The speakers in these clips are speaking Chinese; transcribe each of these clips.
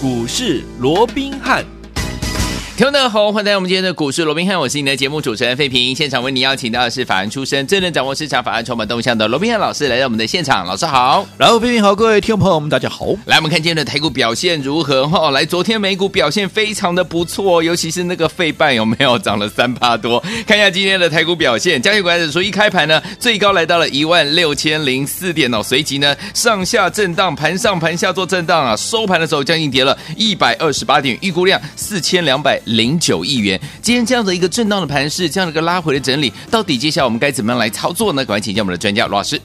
股市罗宾汉。听众大家好，欢迎来到我们今天的股市罗宾汉，我是你的节目主持人费平。现场为你邀请到的是法案出身、最能掌握市场法案筹码动向的罗宾汉老师来到我们的现场，老师好。然后费平好，各位听众朋友们，大家好。来，我们看今天的台股表现如何？哈，来，昨天美股表现非常的不错，尤其是那个费半有没有 涨了三趴多？看一下今天的台股表现，加权股价指数一开盘呢，最高来到了一万六千零四点哦，随即呢上下震荡，盘上盘下做震荡啊，收盘的时候将近跌了一百二十八点，预估量四千两百零九亿元。今天这样的一个震荡的盘势，这样的一个拉回的整理，到底接下来我们该怎么样来操作呢？赶快请教我们的专家罗老师。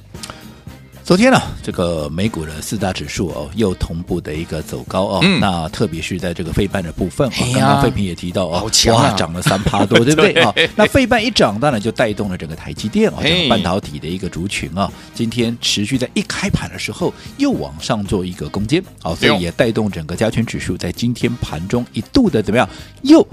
昨天呢、啊，这个美股的四大指数哦，又同步的一个走高哦。嗯、那特别是在这个费半的部分，刚刚费平也提到哦，啊、哇，涨了三趴多，对不对啊、哦？那费半一涨，当然就带动了整个台积电哦，整个半导体的一个族群啊、哦，今天持续在一开盘的时候又往上做一个攻坚，好、哦，所以也带动整个加权指数在今天盘中一度的怎么样又。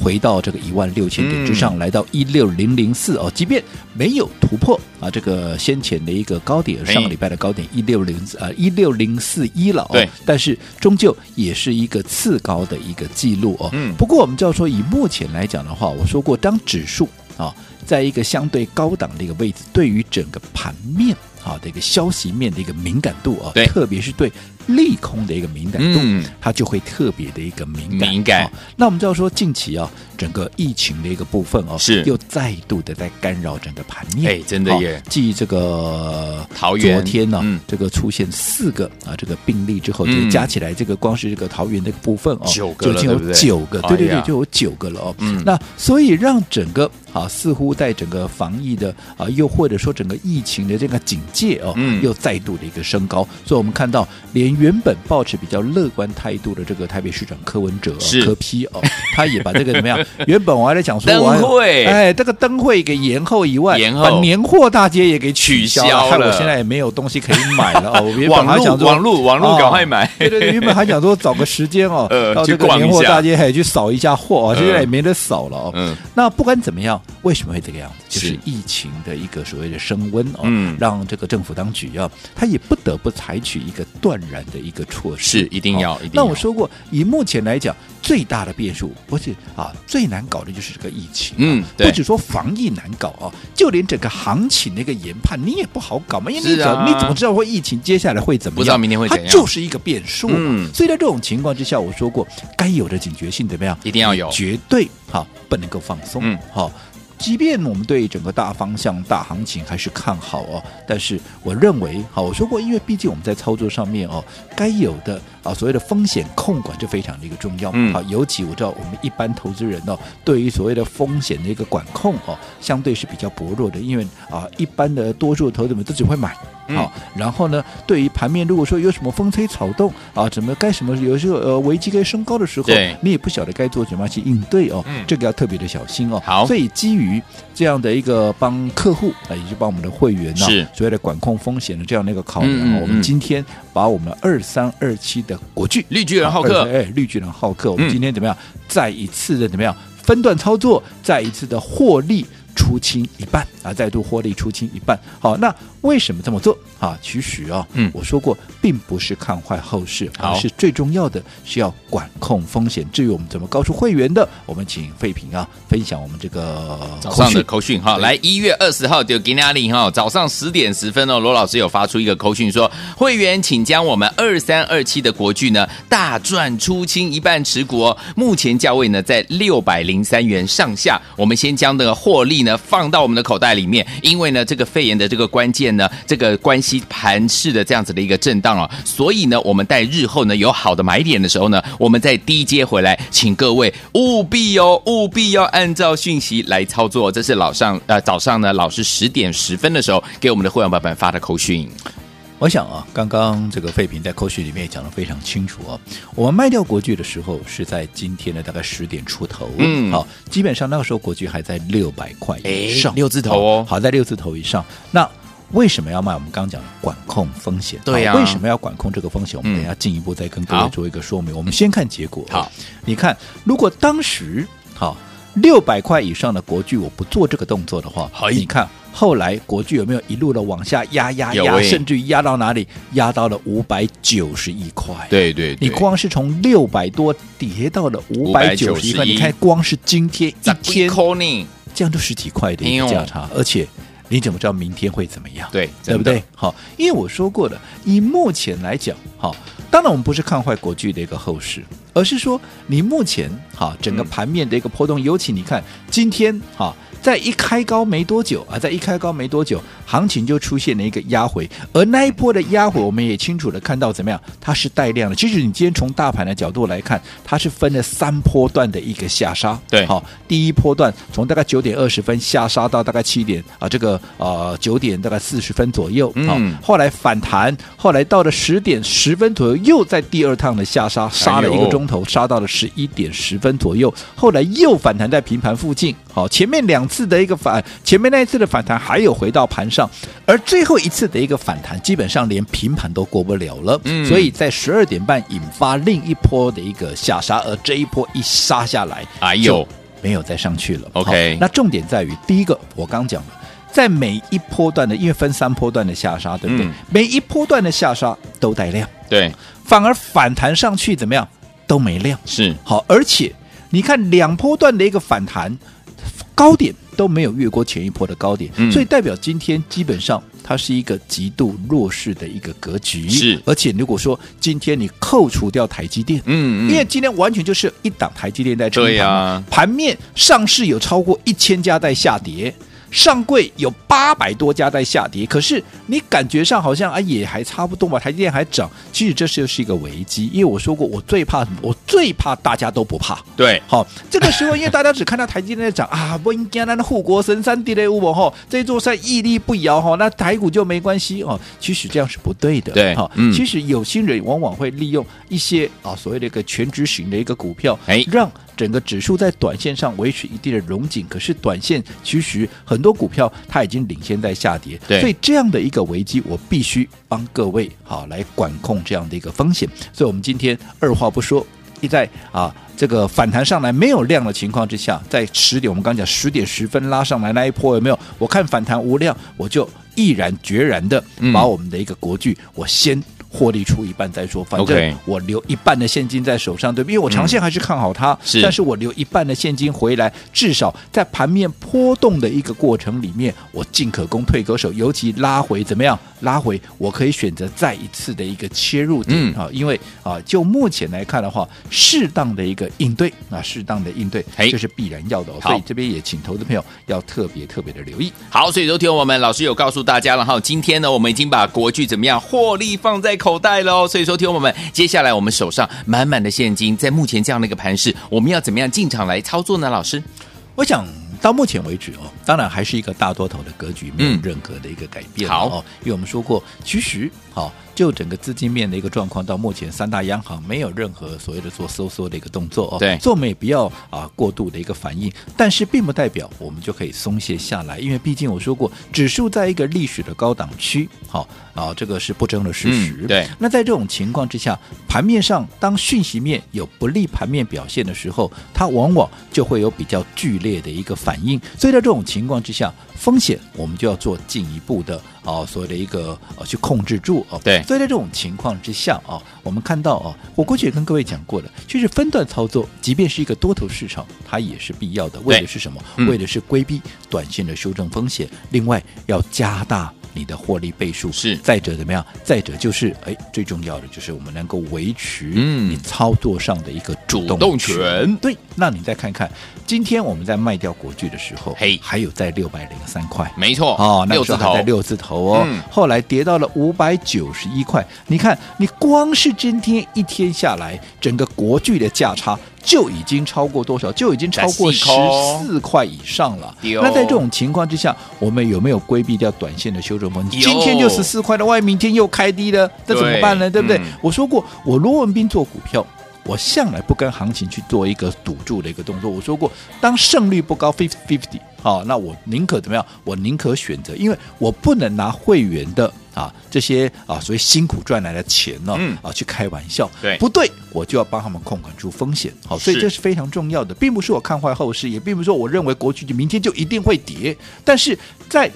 回到这个一万六千点之上，嗯、来到一六零零四哦，即便没有突破啊，这个先前的一个高点，上个礼拜的高点一六零啊一六零四一了哦，对，但是终究也是一个次高的一个记录哦。嗯，不过我们就要说，以目前来讲的话，我说过，当指数啊，在一个相对高档的一个位置，对于整个盘面啊的一个消息面的一个敏感度啊，对，特别是对。利空的一个敏感度，嗯、它就会特别的一个敏感。敏感、哦。那我们就要说，近期啊，整个疫情的一个部分哦，是又再度的在干扰整个盘面。哎，真的耶！继、哦、这个桃园昨天呢、啊，嗯、这个出现四个啊这个病例之后，就加起来这个光是这个桃园的部分哦，九个就已经有九个，对，对对对，就有九个了哦。嗯、那所以让整个啊，似乎在整个防疫的啊，又或者说整个疫情的这个警戒哦，嗯、又再度的一个升高。所以我们看到连。原本抱持比较乐观态度的这个台北市长柯文哲是柯 P 哦，他也把这个怎么样？原本我还在讲说灯会，哎，这个灯会给延后以外，延后把年货大街也给取消了，害我现在也没有东西可以买了哦。我 原本还想说网络网络赶快买，对对对，原本还想说找个时间哦，到这个年货大街还去扫一下货，现在也没得扫了哦。嗯，那不管怎么样，为什么会这个样子？就是疫情的一个所谓的升温哦，让这个政府当局啊，他也不得不采取一个断然。的一个措施是一定要，一定要。那我说过，以目前来讲，最大的变数不是啊，最难搞的就是这个疫情。嗯，不只说防疫难搞啊，就连整个行情的一个研判，你也不好搞嘛。因为你怎你怎么知道会疫情接下来会怎么样？不知道明天会怎样？它就是一个变数。嗯，所以在这种情况之下，我说过，该有的警觉性怎么样？一定要有，绝对好，不能够放松。嗯，好。即便我们对整个大方向、大行情还是看好哦，但是我认为，好，我说过，因为毕竟我们在操作上面哦，该有的啊所谓的风险控管就非常的一个重要。嗯，好，尤其我知道我们一般投资人哦，对于所谓的风险的一个管控哦，相对是比较薄弱的，因为啊，一般的多数的投资们都只会买。好，然后呢，对于盘面，如果说有什么风吹草动啊，怎么该什么有时候呃危机该升高的时候，对你也不晓得该做怎么样去应对哦，嗯、这个要特别的小心哦。好，所以基于这样的一个帮客户啊，也就帮我们的会员呢，是所谓的管控风险的这样的一个考量，嗯嗯、我们今天把我们二三二七的国巨绿巨人浩克，哎，绿巨人浩克，我们今天怎么样？再一次的怎么样分段操作，再一次的获利出清一半啊，再度获利出清一半。好，那。为什么这么做啊？其实啊，嗯，我说过，并不是看坏后市，而是最重要的是要管控风险。至于我们怎么告诉会员的，我们请费平啊分享我们这个早上的口讯哈。来，一月二十号就给哪里哈？早上十点十分哦，罗老师有发出一个口讯说，会员请将我们二三二七的国剧呢大赚出清一半持股哦，目前价位呢在六百零三元上下。我们先将这个获利呢放到我们的口袋里面，因为呢这个肺炎的这个关键。呢，这个关系盘势的这样子的一个震荡哦，所以呢，我们待日后呢有好的买点的时候呢，我们再低接回来，请各位务必哦，务必要按照讯息来操作。这是老上呃早上呢，老师十点十分的时候给我们的会员版本发的口讯。我想啊，刚刚这个废品在口讯里面也讲得非常清楚啊。我们卖掉国巨的时候是在今天的大概十点出头，嗯，好，基本上那个时候国巨还在六百块以上，六字头哦，好在六字头以上。那为什么要卖？我们刚刚讲管控风险，对呀、啊。为什么要管控这个风险？我们等一下进一步再跟各位做一个说明。我们先看结果。好，你看，如果当时好六百块以上的国剧，我不做这个动作的话，好，你看后来国剧有没有一路的往下压压压，欸、甚至于压到哪里？压到了五百九十一块。对对，对，你光是从六百多跌到了五百九十一块，你看光是今天一天，这样就十几块的一个价差，哎、而且你怎么知道明天会怎么样？对，对不对？好，因为我说过了，以目前来讲，好，当然我们不是看坏国剧的一个后市，而是说你目前哈整个盘面的一个波动，嗯、尤其你看今天哈。在一开高没多久啊，在一开高没多久，行情就出现了一个压回，而那一波的压回，我们也清楚的看到怎么样，它是带量的。其实你今天从大盘的角度来看，它是分了三波段的一个下杀。对，好，第一波段从大概九点二十分下杀到大概七点啊，这个呃九点大概四十分左右，好，后来反弹，后来到了十点十分左右，又在第二趟的下杀，杀了一个钟头，杀到了十一点十分左右，后来又反弹在平盘附近。好，前面两次的一个反，前面那一次的反弹还有回到盘上，而最后一次的一个反弹，基本上连平盘都过不了了。嗯，所以在十二点半引发另一波的一个下杀，而这一波一杀下来，哎呦，没有再上去了。OK，那重点在于第一个，我刚讲了，在每一波段的，因为分三波段的下杀，对不对？嗯，每一波段的下杀都带量，对，反而反弹上去怎么样都没亮。是，好，而且你看两波段的一个反弹。高点都没有越过前一波的高点，嗯、所以代表今天基本上它是一个极度弱势的一个格局。是，而且如果说今天你扣除掉台积电，嗯，嗯，因为今天完全就是一档台积电在撑盘，对啊，盘面上市有超过一千家在下跌。上柜有八百多家在下跌，可是你感觉上好像啊也还差不多吧，台积电还涨，其实这就是一个危机。因为我说过，我最怕什么？我最怕大家都不怕。对，好，这个时候因为大家只看到台积电在涨啊，不应该那护国神山地雷物哈，这座山屹立不摇哈，那台股就没关系哦。其实这样是不对的。对，好，其实有心人往往会利用一些啊所谓的一个全值型的一个股票，哎，让。整个指数在短线上维持一定的融紧，可是短线其实很多股票它已经领先在下跌，对，所以这样的一个危机，我必须帮各位好来管控这样的一个风险。所以，我们今天二话不说，一在啊这个反弹上来没有量的情况之下，在十点我们刚讲十点十分拉上来那一波有没有？我看反弹无量，我就毅然决然的把我们的一个国剧，我先。获利出一半再说，反正我留一半的现金在手上，对不对？因为我长线还是看好它，嗯、是，但是我留一半的现金回来，至少在盘面波动的一个过程里面，我进可攻退可守，尤其拉回怎么样？拉回我可以选择再一次的一个切入点啊，嗯、因为啊，就目前来看的话，适当的一个应对啊，适当的应对，这是必然要的，所以这边也请投资朋友要特别特别的留意。好，所以昨天我们老师有告诉大家了哈，今天呢，我们已经把国剧怎么样获利放在口袋喽，所以说，听我们接下来我们手上满满的现金，在目前这样的一个盘势，我们要怎么样进场来操作呢？老师，我想到目前为止哦，当然还是一个大多头的格局，没有任何的一个改变。好、嗯，因为我们说过，其实好。就整个资金面的一个状况，到目前三大央行没有任何所谓的做收缩的一个动作哦。对，所以我们也不要啊过度的一个反应，但是并不代表我们就可以松懈下来，因为毕竟我说过，指数在一个历史的高档区，好啊，这个是不争的事实。嗯、对，那在这种情况之下，盘面上当讯息面有不利盘面表现的时候，它往往就会有比较剧烈的一个反应。所以在这种情况之下，风险我们就要做进一步的啊所谓的一个呃去控制住哦。对。所以在这种情况之下啊，我们看到啊，我过去也跟各位讲过了，其实分段操作，即便是一个多头市场，它也是必要的。为的是什么？嗯、为的是规避短线的修正风险。另外，要加大你的获利倍数。是。再者怎么样？再者就是，哎，最重要的就是我们能够维持你操作上的一个主动权。对。那你再看看，今天我们在卖掉国巨的时候，嘿，还有在六百零三块，没错哦，那个时候还在六字头哦。嗯、后来跌到了五百九十一。一块，你看，你光是今天一天下来，整个国巨的价差就已经超过多少？就已经超过十四块以上了。那在这种情况之下，我们有没有规避掉短线的修正风险？今天就十四块的，外明天又开低了，这怎么办呢？对不对？我说过，我罗文斌做股票，我向来不跟行情去做一个赌注的一个动作。我说过，当胜率不高，fifty fifty，好，那我宁可怎么样？我宁可选择，因为我不能拿会员的。啊，这些啊，所谓辛苦赚来的钱呢，嗯、啊，去开玩笑，对，不对，我就要帮他们控管住风险。好，所以这是非常重要的，并不是我看坏后市，也并不是说我认为国巨明天就一定会跌，但是在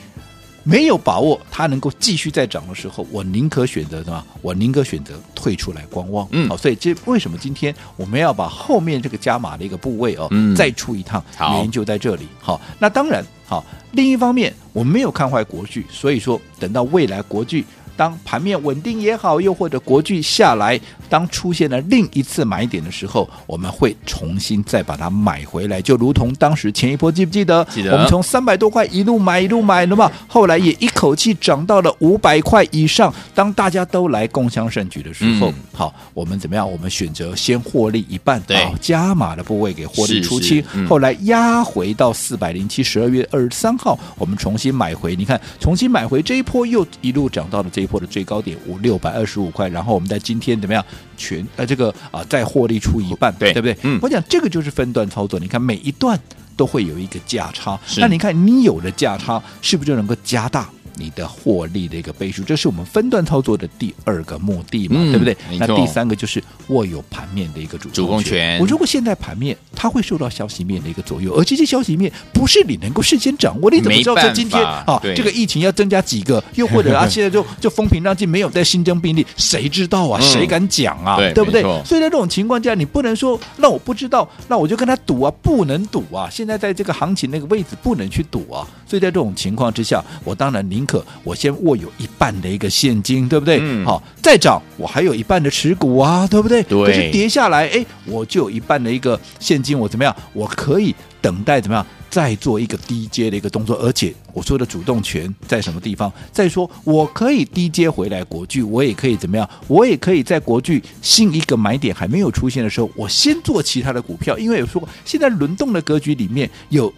没有把握它能够继续再涨的时候，我宁可选择什么？我宁可选择退出来观望。嗯，好，所以这为什么今天我们要把后面这个加码的一个部位哦，嗯、再出一趟？原因就在这里。好，那当然好。另一方面，我们没有看坏国剧，所以说等到未来国巨。当盘面稳定也好，又或者国巨下来，当出现了另一次买点的时候，我们会重新再把它买回来，就如同当时前一波记不记得？记得。我们从三百多块一路买一路买的嘛，后来也一口气涨到了五百块以上。当大家都来共襄盛举的时候，嗯、好，我们怎么样？我们选择先获利一半，对，加码的部位给获利出清，嗯、后来压回到四百零七，十二月二十三号，我们重新买回。你看，重新买回这一波又一路涨到了这一波的最高点五六百二十五块，然后我们在今天怎么样全呃这个啊、呃、再获利出一半，对对不对？嗯，我讲这个就是分段操作，你看每一段都会有一个价差，那你看你有了价差，是不是就能够加大？你的获利的一个倍数，这是我们分段操作的第二个目的嘛，嗯、对不对？那第三个就是握有盘面的一个主。主动权。我如果现在盘面它会受到消息面的一个左右，而这些消息面不是你能够事先掌握，你怎么知道在今天啊这个疫情要增加几个？又或者 啊现在就就风平浪静，没有再新增病例，谁知道啊？谁敢讲啊？嗯、对不对？所以在这种情况下，你不能说那我不知道，那我就跟他赌啊，不能赌啊！现在在这个行情那个位置不能去赌啊！所以在这种情况之下，我当然宁可我先握有一半的一个现金，对不对？嗯。好，再涨我还有一半的持股啊，对不对？对。可是跌下来，哎，我就有一半的一个现金，我怎么样？我可以等待怎么样？再做一个低阶的一个动作，而且我说的主动权在什么地方？再说我可以低阶回来国剧，我也可以怎么样？我也可以在国剧新一个买点还没有出现的时候，我先做其他的股票，因为有说过现在轮动的格局里面有。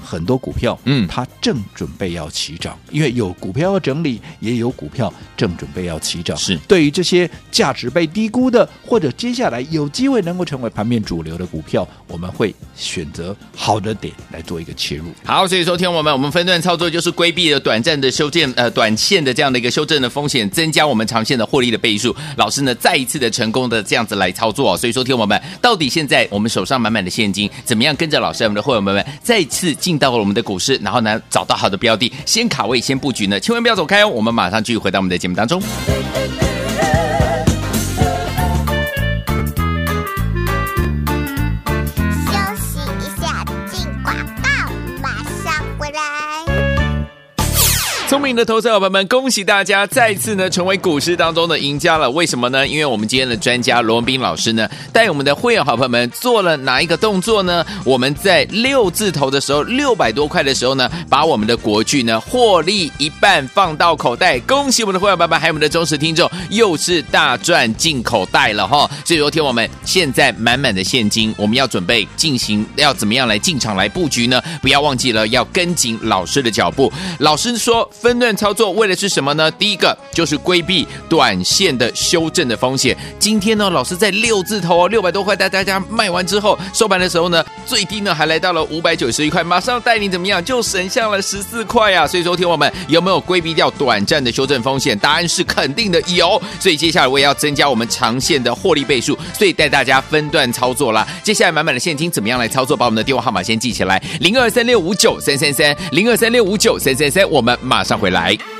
很多股票，嗯，它正准备要起涨，因为有股票要整理，也有股票正准备要起涨。是对于这些价值被低估的，或者接下来有机会能够成为盘面主流的股票，我们会选择好的点来做一个切入。好，所以说，听我们，我们分段操作就是规避了短暂的修正，呃，短线的这样的一个修正的风险，增加我们长线的获利的倍数。老师呢，再一次的成功的这样子来操作。所以说，听我们，到底现在我们手上满满的现金，怎么样跟着老师我们的会员们们再次进？进到了我们的股市，然后呢，找到好的标的，先卡位，先布局呢，千万不要走开哦。我们马上继续回到我们的节目当中。聪明的投资者朋友们，恭喜大家再次呢成为股市当中的赢家了。为什么呢？因为我们今天的专家罗文斌老师呢，带我们的会员好朋友们做了哪一个动作呢？我们在六字头的时候，六百多块的时候呢，把我们的国剧呢获利一半放到口袋。恭喜我们的会员朋友们，还有我们的忠实听众，又是大赚进口袋了哈。所以昨天我们现在满满的现金，我们要准备进行要怎么样来进场来布局呢？不要忘记了要跟紧老师的脚步。老师说。分段操作为的是什么呢？第一个就是规避短线的修正的风险。今天呢，老师在六字头哦，六百多块带大家卖完之后，收盘的时候呢，最低呢还来到了五百九十一块，马上带你怎么样，就省下了十四块啊！所以说，听我们有没有规避掉短暂的修正风险？答案是肯定的，有。所以接下来我也要增加我们长线的获利倍数，所以带大家分段操作啦。接下来满满的现金怎么样来操作？把我们的电话号码先记起来：零二三六五九三三三，零二三六五九三三三。我们马上。再回来。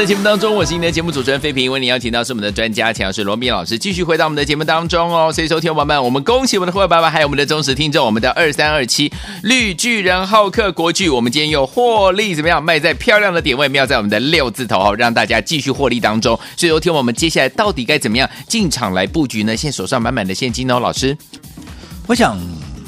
的节目当中，我是你的节目主持人费平，为你邀请到是我们的专家，强势罗宾老师，继续回到我们的节目当中哦。所以，收听伙伴们，我们恭喜我们的会员爸爸，还有我们的忠实听众，我们的二三二七绿巨人浩克国巨，我们今天又获利怎么样？卖在漂亮的点位，没有在我们的六字头哦，让大家继续获利当中。所以，收听我们接下来到底该怎么样进场来布局呢？现在手上满满的现金哦，老师，我想。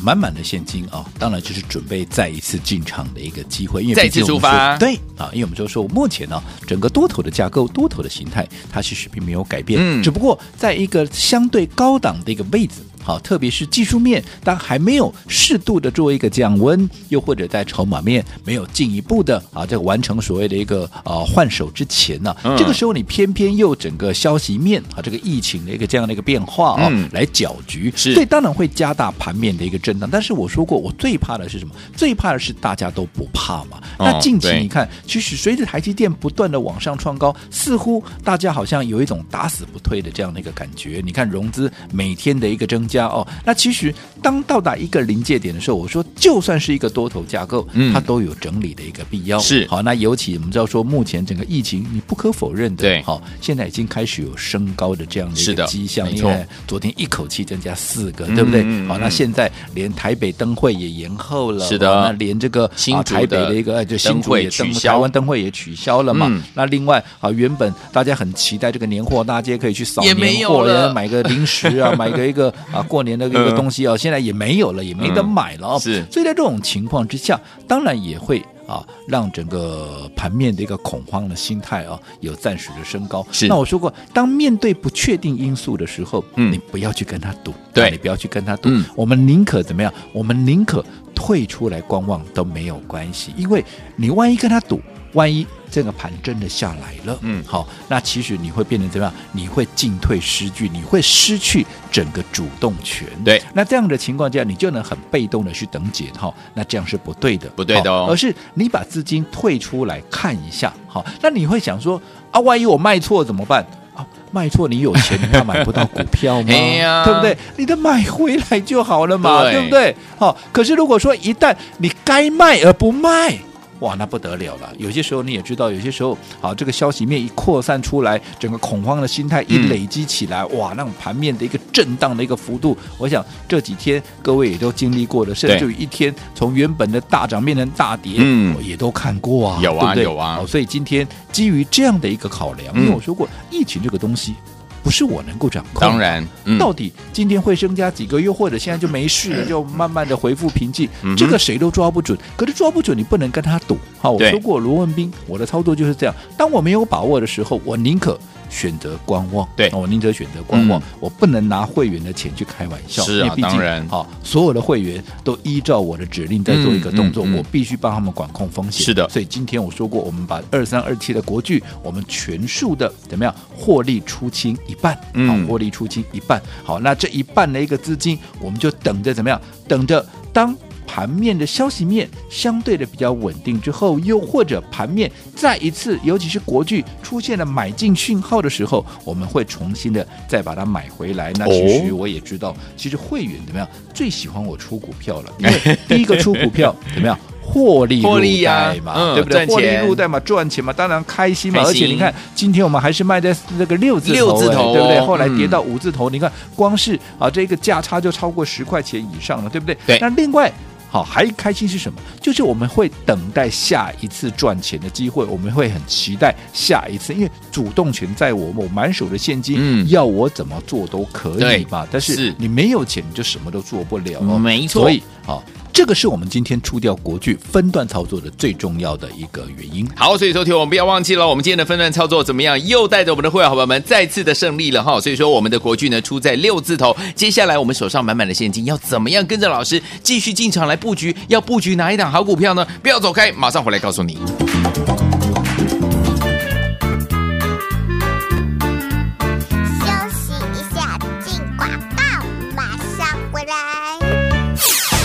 满满的现金啊、哦，当然就是准备再一次进场的一个机会，因为再次出发，对啊，因为我们就说目前呢，整个多头的架构、多头的形态，它其实并没有改变，嗯，只不过在一个相对高档的一个位置。好，特别是技术面，当还没有适度的做一个降温，又或者在筹码面没有进一步的啊，这个完成所谓的一个啊换手之前呢，嗯、这个时候你偏偏又整个消息面啊，这个疫情的一个这样的一个变化啊，嗯、来搅局，是所以当然会加大盘面的一个震荡。但是我说过，我最怕的是什么？最怕的是大家都不怕嘛。哦、那近期你看，其实随着台积电不断的往上创高，似乎大家好像有一种打死不退的这样的一个感觉。你看融资每天的一个增。加哦，那其实当到达一个临界点的时候，我说就算是一个多头架构，嗯，它都有整理的一个必要。是好，那尤其我们知道说，目前整个疫情，你不可否认的，对，好，现在已经开始有升高的这样的一个迹象，因为昨天一口气增加四个，对不对？好，那现在连台北灯会也延后了，是的，那连这个啊台北的一个就新竹也灯台湾灯会也取消了嘛。那另外啊，原本大家很期待这个年货大街可以去扫年货，买个零食啊，买个一个啊。过年的一个东西哦，现在也没有了，也没得买了哦。是，所以在这种情况之下，当然也会啊，让整个盘面的一个恐慌的心态啊，有暂时的升高。是，那我说过，当面对不确定因素的时候，嗯，你不要去跟他赌，对，你不要去跟他赌。我们宁可怎么样？我们宁可退出来观望都没有关系，因为你万一跟他赌，万一。这个盘真的下来了，嗯，好，那其实你会变成怎么样？你会进退失据，你会失去整个主动权。对，那这样的情况下，你就能很被动的去等解套，那这样是不对的，不对的哦。而是你把资金退出来看一下，好，那你会想说啊，万一我卖错怎么办？啊，卖错你有钱，你怕买不到股票吗？呀对不对？你得买回来就好了嘛，对，对不对？好，可是如果说一旦你该卖而不卖。哇，那不得了了！有些时候你也知道，有些时候，好，这个消息面一扩散出来，整个恐慌的心态一累积起来，嗯、哇，那种盘面的一个震荡的一个幅度，我想这几天各位也都经历过的，甚至于一天从原本的大涨变成大跌，嗯，也都看过啊，有啊，对对有啊。所以今天基于这样的一个考量，嗯、因为我说过，疫情这个东西。不是我能够掌控，当然，嗯、到底今天会增加几个月，或者现在就没事了，就慢慢的恢复平静，嗯、这个谁都抓不准。可是抓不准，你不能跟他赌。好，我说过罗文斌，我的操作就是这样。当我没有把握的时候，我宁可。选择观望，对，我宁可选择观望，嗯、我不能拿会员的钱去开玩笑。是啊，当然，好，所有的会员都依照我的指令在做一个动作，嗯嗯嗯、我必须帮他们管控风险。是的，所以今天我说过，我们把二三二七的国剧，我们全数的怎么样获利出清一半，嗯，获利出清一半。好，那这一半的一个资金，我们就等着怎么样？等着当。盘面的消息面相对的比较稳定之后，又或者盘面再一次，尤其是国剧出现了买进讯号的时候，我们会重新的再把它买回来。那其实我也知道，其实会员怎么样最喜欢我出股票了，因为第一个出股票怎么样获利入袋嘛，啊、对不对？获利入袋嘛，赚钱嘛，当然开心嘛。心而且你看，今天我们还是卖在那个六字头，六字头对不对？后来跌到五字头，嗯、你看光是啊这个价差就超过十块钱以上了，对不对？对。那另外。好，还开心是什么？就是我们会等待下一次赚钱的机会，我们会很期待下一次，因为主动权在我，我满手的现金，嗯，要我怎么做都可以嘛。但是你没有钱，你就什么都做不了哦。没错。所以，好。这个是我们今天出掉国剧分段操作的最重要的一个原因。好，所以说听我们不要忘记了，我们今天的分段操作怎么样？又带着我们的会员朋友们再次的胜利了哈。所以说我们的国剧呢出在六字头，接下来我们手上满满的现金，要怎么样跟着老师继续进场来布局？要布局哪一档好股票呢？不要走开，马上回来告诉你。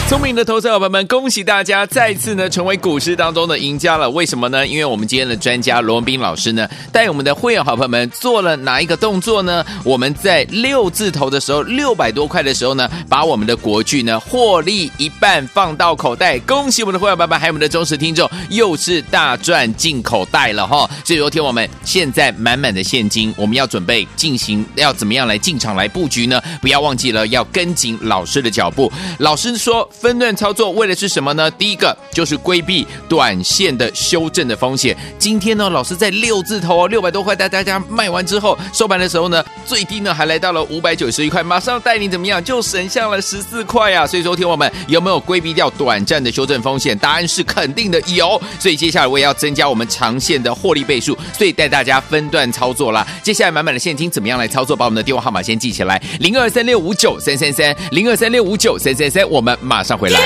聪明的投资伙伴们，恭喜大家再次呢成为股市当中的赢家了。为什么呢？因为我们今天的专家罗文斌老师呢，带我们的会员好朋友们做了哪一个动作呢？我们在六字头的时候，六百多块的时候呢，把我们的国剧呢获利一半放到口袋。恭喜我们的会员伙伴们，还有我们的忠实听众，又是大赚进口袋了哈！所以昨天我们现在满满的现金，我们要准备进行要怎么样来进场来布局呢？不要忘记了要跟紧老师的脚步。老师说。分段操作为的是什么呢？第一个就是规避短线的修正的风险。今天呢，老师在六字头哦，六百多块，带大家卖完之后，收盘的时候呢，最低呢还来到了五百九十一块，马上带你怎么样，就省下了十四块啊！所以说，听我们有没有规避掉短暂的修正风险？答案是肯定的，有。所以接下来我也要增加我们长线的获利倍数，所以带大家分段操作啦。接下来满满的现金怎么样来操作？把我们的电话号码先记起来：零二三六五九三三三，零二三六五九三三三。我们马再回来。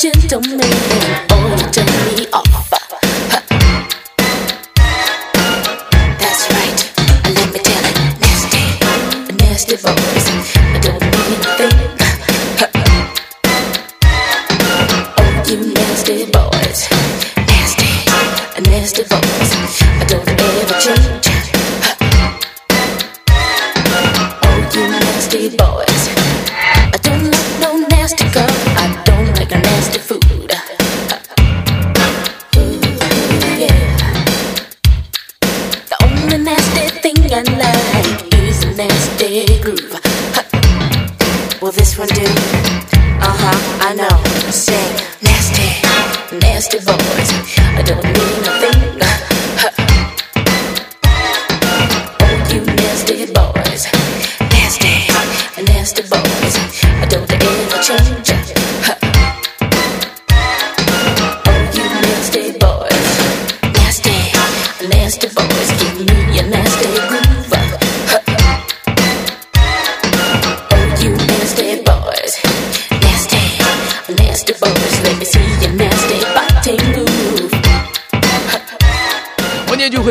回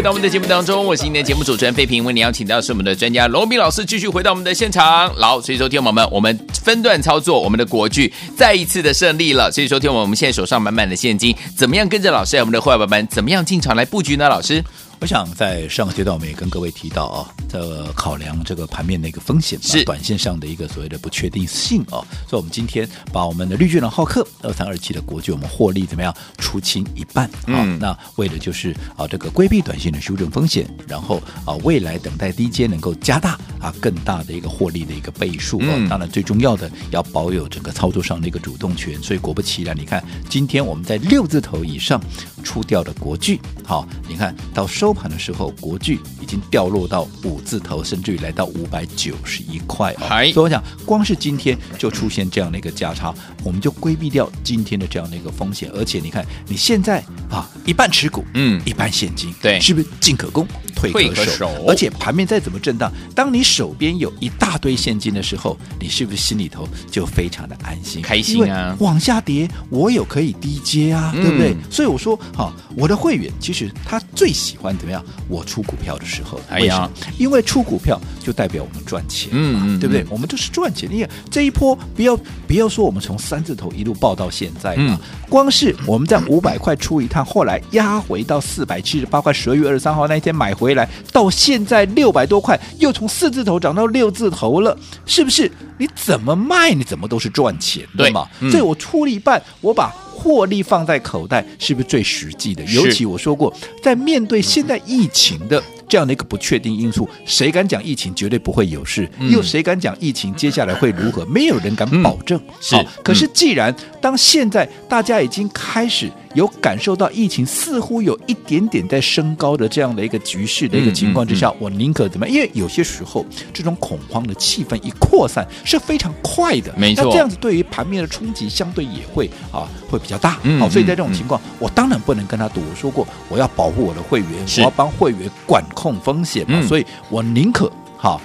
在我们的节目当中，我是今天的节目主持人费平，为您邀请到是我们的专家罗斌老师，继续回到我们的现场。好，所以说，听友们，我们分段操作，我们的国剧再一次的胜利了。所以说，听我们我们现在手上满满的现金，怎么样跟着老师我们的伙伴们，怎么样进场来布局呢？老师？我想在上个阶段，我们也跟各位提到啊，这考量这个盘面的一个风险，是短线上的一个所谓的不确定性啊，所以我们今天把我们的绿巨人浩克二三二七的国巨，我们获利怎么样出清一半啊？嗯、那为的就是啊这个规避短线的修正风险，然后啊未来等待低阶能够加大啊更大的一个获利的一个倍数当然最重要的要保有整个操作上的一个主动权。所以果不其然，你看今天我们在六字头以上出掉的国巨，好，你看到收。盘的时候，国巨已经掉落到五字头，甚至于来到五百九十一块哦。所以我想，光是今天就出现这样的一个价差，我们就规避掉今天的这样的一个风险。而且你看，你现在啊，一半持股，嗯，一半现金，对，是不是进可攻，退可守？可守，而且盘面再怎么震荡，当你手边有一大堆现金的时候，你是不是心里头就非常的安心、开心啊？往下跌，我有可以低接啊，嗯、对不对？所以我说，好，我的会员其实他最喜欢。怎么样？我出股票的时候，为什么？哎、呀因为出股票就代表我们赚钱，嗯，嗯，对不对？我们就是赚钱。你看这一波，不要不要说我们从三字头一路报到现在嘛，嗯、光是我们在五百块出一趟，后来压回到四百七十八块，十二月二十三号那一天买回来，到现在六百多块，又从四字头涨到六字头了，是不是？你怎么卖，你怎么都是赚钱，对吗？嗯、所以我出了一半，我把。获利放在口袋是不是最实际的？尤其我说过，在面对现在疫情的这样的一个不确定因素，谁敢讲疫情绝对不会有事？嗯、又谁敢讲疫情接下来会如何？没有人敢保证。嗯、是、哦，可是既然当现在大家已经开始。有感受到疫情似乎有一点点在升高的这样的一个局势的一个情况之下，我宁可怎么样？因为有些时候这种恐慌的气氛一扩散是非常快的，没错。那这样子对于盘面的冲击相对也会啊会比较大。好、所以在这种情况，我当然不能跟他赌。我说过，我要保护我的会员，我要帮会员管控风险嘛，嗯、所以我宁可好。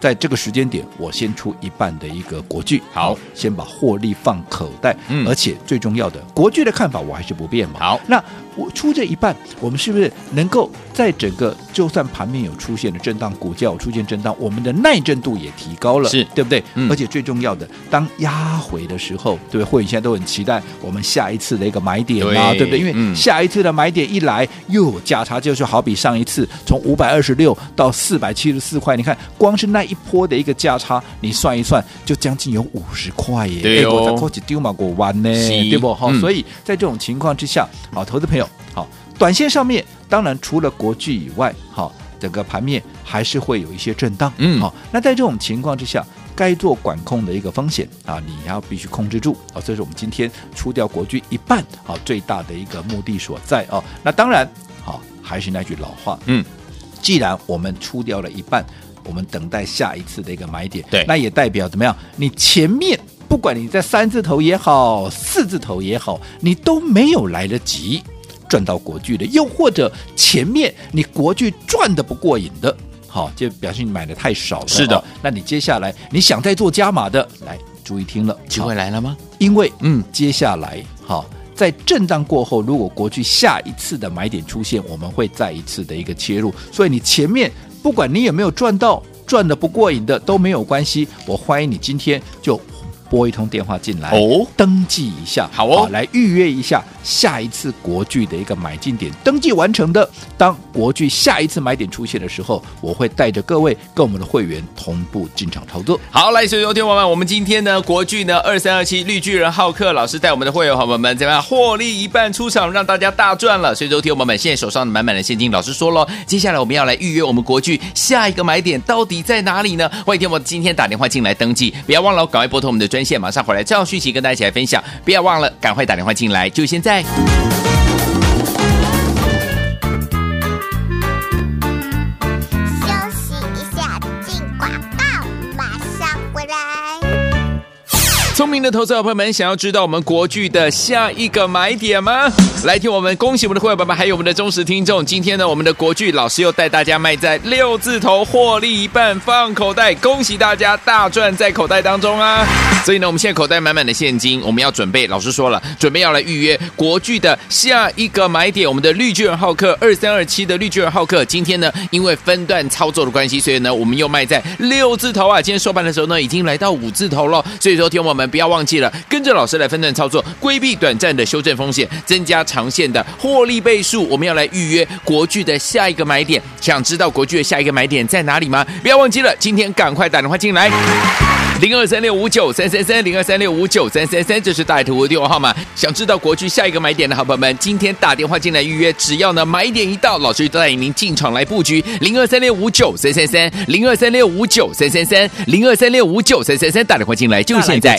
在这个时间点，我先出一半的一个国剧，好，先把获利放口袋，嗯，而且最重要的，国剧的看法我还是不变嘛，好，那我出这一半，我们是不是能够在整个就算盘面有出现的震荡，股价有出现震荡，我们的耐震度也提高了，是对不对？嗯，而且最重要的，当压回的时候，对不对？会员现在都很期待我们下一次的一个买点啊，对，对不对？因为下一次的买点一来，又有价差，就是好比上一次从五百二十六到四百七十四块，你看光是那一波的一个价。差你算一算，就将近有五十块耶！对哦，丢嘛，过弯呢，对不？好，所以在这种情况之下，好，投资朋友，好，短线上面当然除了国巨以外，好，整个盘面还是会有一些震荡，嗯，好，那在这种情况之下，该做管控的一个风险啊，你要必须控制住啊，这是我们今天出掉国巨一半啊，最大的一个目的所在啊。那当然，好，还是那句老话，嗯，既然我们出掉了一半。我们等待下一次的一个买点，对，那也代表怎么样？你前面不管你在三字头也好，四字头也好，你都没有来得及赚到国巨的，又或者前面你国巨赚的不过瘾的，好，就表示你买的太少了。是的，那你接下来你想再做加码的，来注意听了，机会来了吗？因为嗯，接下来好，在震荡过后，如果国巨下一次的买点出现，我们会再一次的一个切入，所以你前面。不管你有没有赚到，赚的不过瘾的都没有关系，我欢迎你今天就拨一通电话进来哦，登记一下，好哦，来预约一下。下一次国剧的一个买进点登记完成的，当国剧下一次买点出现的时候，我会带着各位跟我们的会员同步进场操作。好，来，所有听友们，我们今天呢，国剧呢二三二七绿巨人浩克老师带我们的会员朋友们怎么样获利一半出场，让大家大赚了。所以，听友们现在手上满满的现金，老师说了，接下来我们要来预约我们国剧下一个买点到底在哪里呢？欢迎听我今天打电话进来登记，不要忘了赶快拨通我们的专线，马上回来这样讯息跟大家一起来分享。不要忘了赶快打电话进来，就现在。的投资者朋友们，想要知道我们国巨的下一个买点吗？来听我们恭喜我们的会员朋友们，还有我们的忠实听众。今天呢，我们的国巨老师又带大家卖在六字头，获利一半放口袋，恭喜大家大赚在口袋当中啊！所以呢，我们现在口袋满满的现金，我们要准备。老师说了，准备要来预约国巨的下一个买点。我们的绿巨人浩克二三二七的绿巨人浩克，今天呢，因为分段操作的关系，所以呢，我们又卖在六字头啊。今天收盘的时候呢，已经来到五字头了。所以说，听我们。不要忘忘记了，跟着老师来分段操作，规避短暂的修正风险，增加长线的获利倍数。我们要来预约国巨的下一个买点，想知道国巨的下一个买点在哪里吗？不要忘记了，今天赶快打电话进来，零二三六五九三三三，零二三六五九三三三，这是大图的电话号码。想知道国巨下一个买点的好朋友们，今天打电话进来预约，只要呢买点一到，老师就带领您进场来布局，零二三六五九三三三，零二三六五九三三三，零二三六五九三三三，打电话进来就现在。